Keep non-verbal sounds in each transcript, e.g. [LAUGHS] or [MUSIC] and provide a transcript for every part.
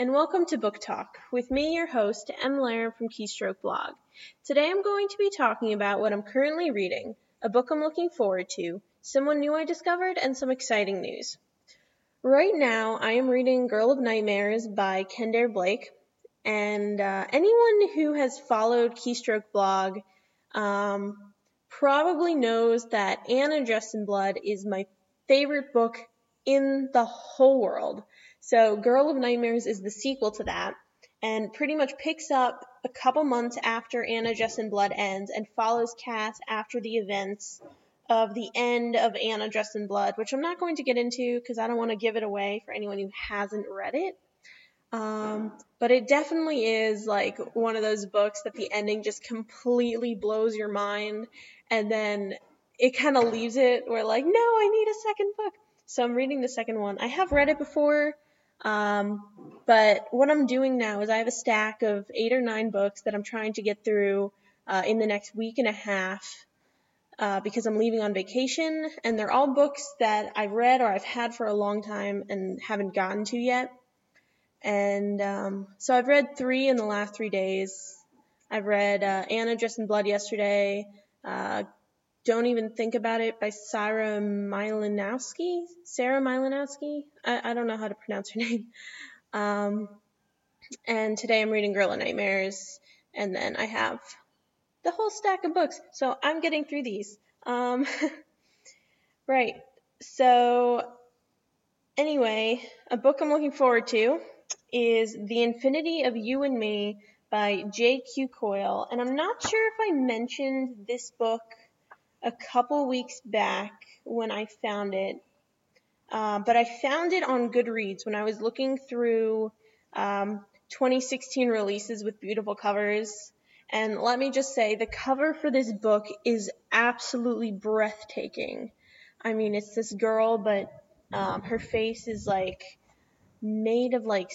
and welcome to Book Talk with me, your host, Em Laram from Keystroke Blog. Today I'm going to be talking about what I'm currently reading, a book I'm looking forward to, someone new I discovered, and some exciting news. Right now, I am reading Girl of Nightmares by Kendare Blake, and uh, anyone who has followed Keystroke Blog um, probably knows that Anna Dressed in Blood is my favorite book in the whole world. So Girl of Nightmares is the sequel to that and pretty much picks up a couple months after Anna Dressed in Blood ends and follows Cas after the events of the end of Anna Dressed in Blood, which I'm not going to get into because I don't want to give it away for anyone who hasn't read it. Um, but it definitely is like one of those books that the ending just completely blows your mind and then it kind of leaves it where like, no, I need a second book. So I'm reading the second one. I have read it before. Um, but what I'm doing now is I have a stack of eight or nine books that I'm trying to get through uh, in the next week and a half uh, because I'm leaving on vacation, and they're all books that I've read or I've had for a long time and haven't gotten to yet. And um, so I've read three in the last three days. I've read uh, Anna Dressed in Blood yesterday, uh, don't Even Think About It by Sarah Mlynowski. Sarah Mlynowski? I, I don't know how to pronounce her [LAUGHS] name. Um, and today I'm reading Girl of Nightmares, and then I have the whole stack of books. So I'm getting through these. Um, [LAUGHS] right. So, anyway, a book I'm looking forward to is The Infinity of You and Me by J.Q. Coyle. And I'm not sure if I mentioned this book a couple weeks back when I found it. Uh, but I found it on Goodreads when I was looking through um, 2016 releases with beautiful covers. And let me just say, the cover for this book is absolutely breathtaking. I mean, it's this girl, but um, her face is like made of like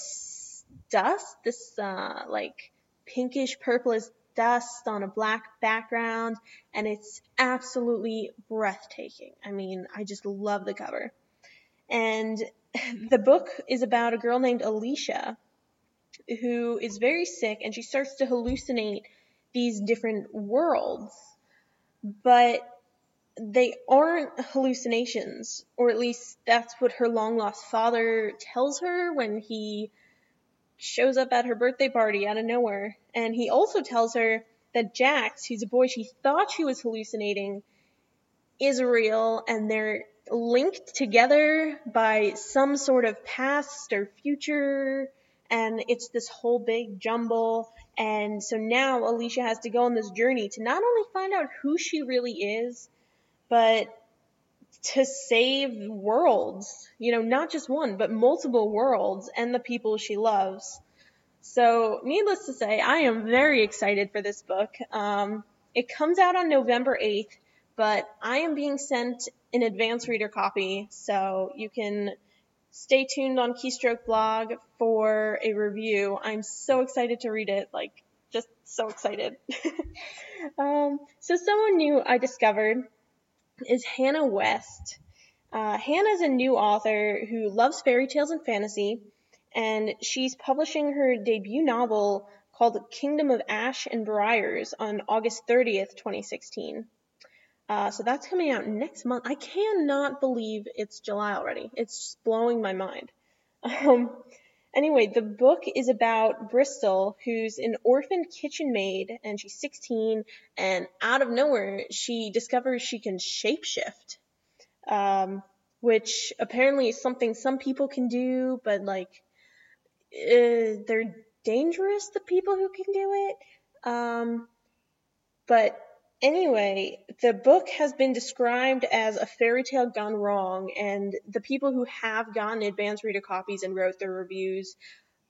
dust, this uh, like pinkish purplish dust on a black background, and it's absolutely breathtaking. I mean, I just love the cover. And [LAUGHS] the book is about a girl named Alicia who is very sick and she starts to hallucinate these different worlds, but they aren't hallucinations, or at least that's what her long lost father tells her when he shows up at her birthday party out of nowhere. And he also tells her that Jax, who's a boy she thought she was hallucinating, is real and they're linked together by some sort of past or future. And it's this whole big jumble. And so now Alicia has to go on this journey to not only find out who she really is, but to save worlds, you know, not just one, but multiple worlds and the people she loves. So, needless to say, I am very excited for this book. Um, it comes out on November 8th, but I am being sent an advance reader copy, so you can stay tuned on Keystroke blog for a review. I'm so excited to read it, like, just so excited. [LAUGHS] um, so, someone new I discovered is Hannah West. Uh, Hannah is a new author who loves fairy tales and fantasy, and she's publishing her debut novel called Kingdom of Ash and Briars on August 30th, 2016. Uh, so that's coming out next month. I cannot believe it's July already. It's blowing my mind. [LAUGHS] Um, anyway, the book is about Bristal, who's an orphan kitchen maid, and she's 16, and out of nowhere, she discovers she can shapeshift. Um, which apparently is something some people can do, but like, uh, they're dangerous, the people who can do it. Um, but anyway, the book has been described as a fairy tale gone wrong, and the people who have gotten advanced reader copies and wrote their reviews,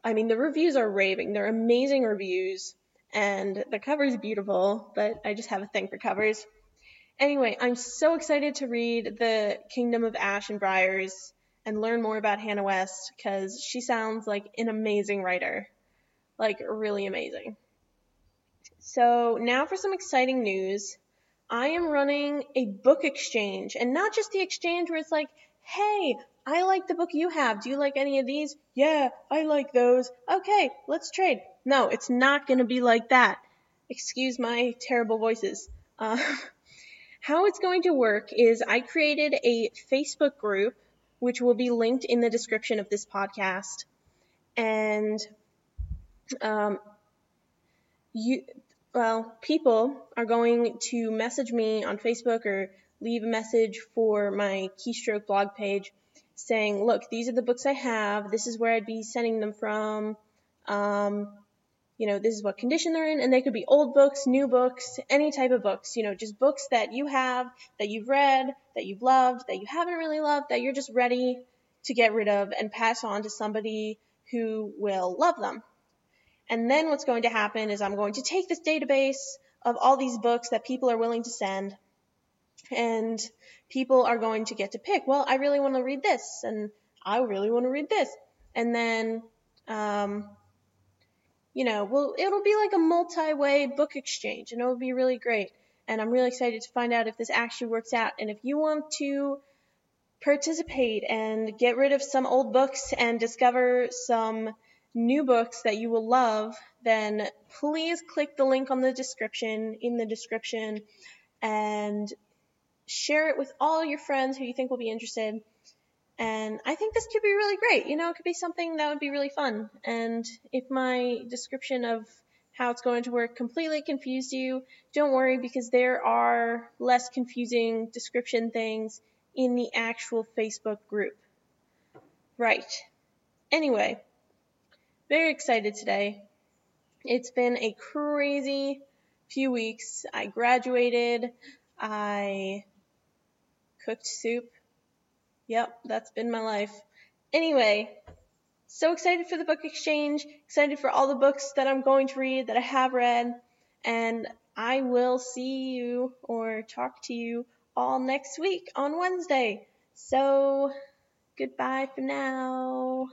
I mean, the reviews are raving. They're amazing reviews, and the cover is beautiful, but I just have a thing for covers. Anyway, I'm so excited to read The Kingdom of Ash and Briars and learn more about Hannah West because she sounds like an amazing writer. Like, really amazing. So, now for some exciting news. I am running a book exchange, and not just the exchange where it's like, hey, I like the book you have. Do you like any of these? Yeah, I like those. Okay, let's trade. No, it's not going to be like that. Excuse my terrible voices. Uh, [LAUGHS] how it's going to work is I created a Facebook group, which will be linked in the description of this podcast. And um, you, well, people are going to message me on Facebook or leave a message for my keystroke blog page saying, look, these are the books I have. This is where I'd be sending them from. Um, you know, this is what condition they're in. And they could be old books, new books, any type of books, you know, just books that you have, that you've read, that you've loved, that you haven't really loved, that you're just ready to get rid of and pass on to somebody who will love them. And then what's going to happen is I'm going to take this database of all these books that people are willing to send and people are going to get to pick, well, I really want to read this and I really want to read this. And then, um, you know, well, it'll be like a multi-way book exchange and it'll be really great. And I'm really excited to find out if this actually works out. And if you want to participate and get rid of some old books and discover some new books that you will love, then please click the link on the description in the description and share it with all your friends who you think will be interested. And I think this could be really great. You know, it could be something that would be really fun. And if my description of how it's going to work completely confused you, don't worry because there are less confusing description things in the actual Facebook group. Right. Anyway, very excited today. It's been a crazy few weeks. I graduated. I cooked soup. Yep, that's been my life. Anyway, so excited for the book exchange, excited for all the books that I'm going to read, that I have read, and I will see you or talk to you all next week on Wednesday. So, goodbye for now.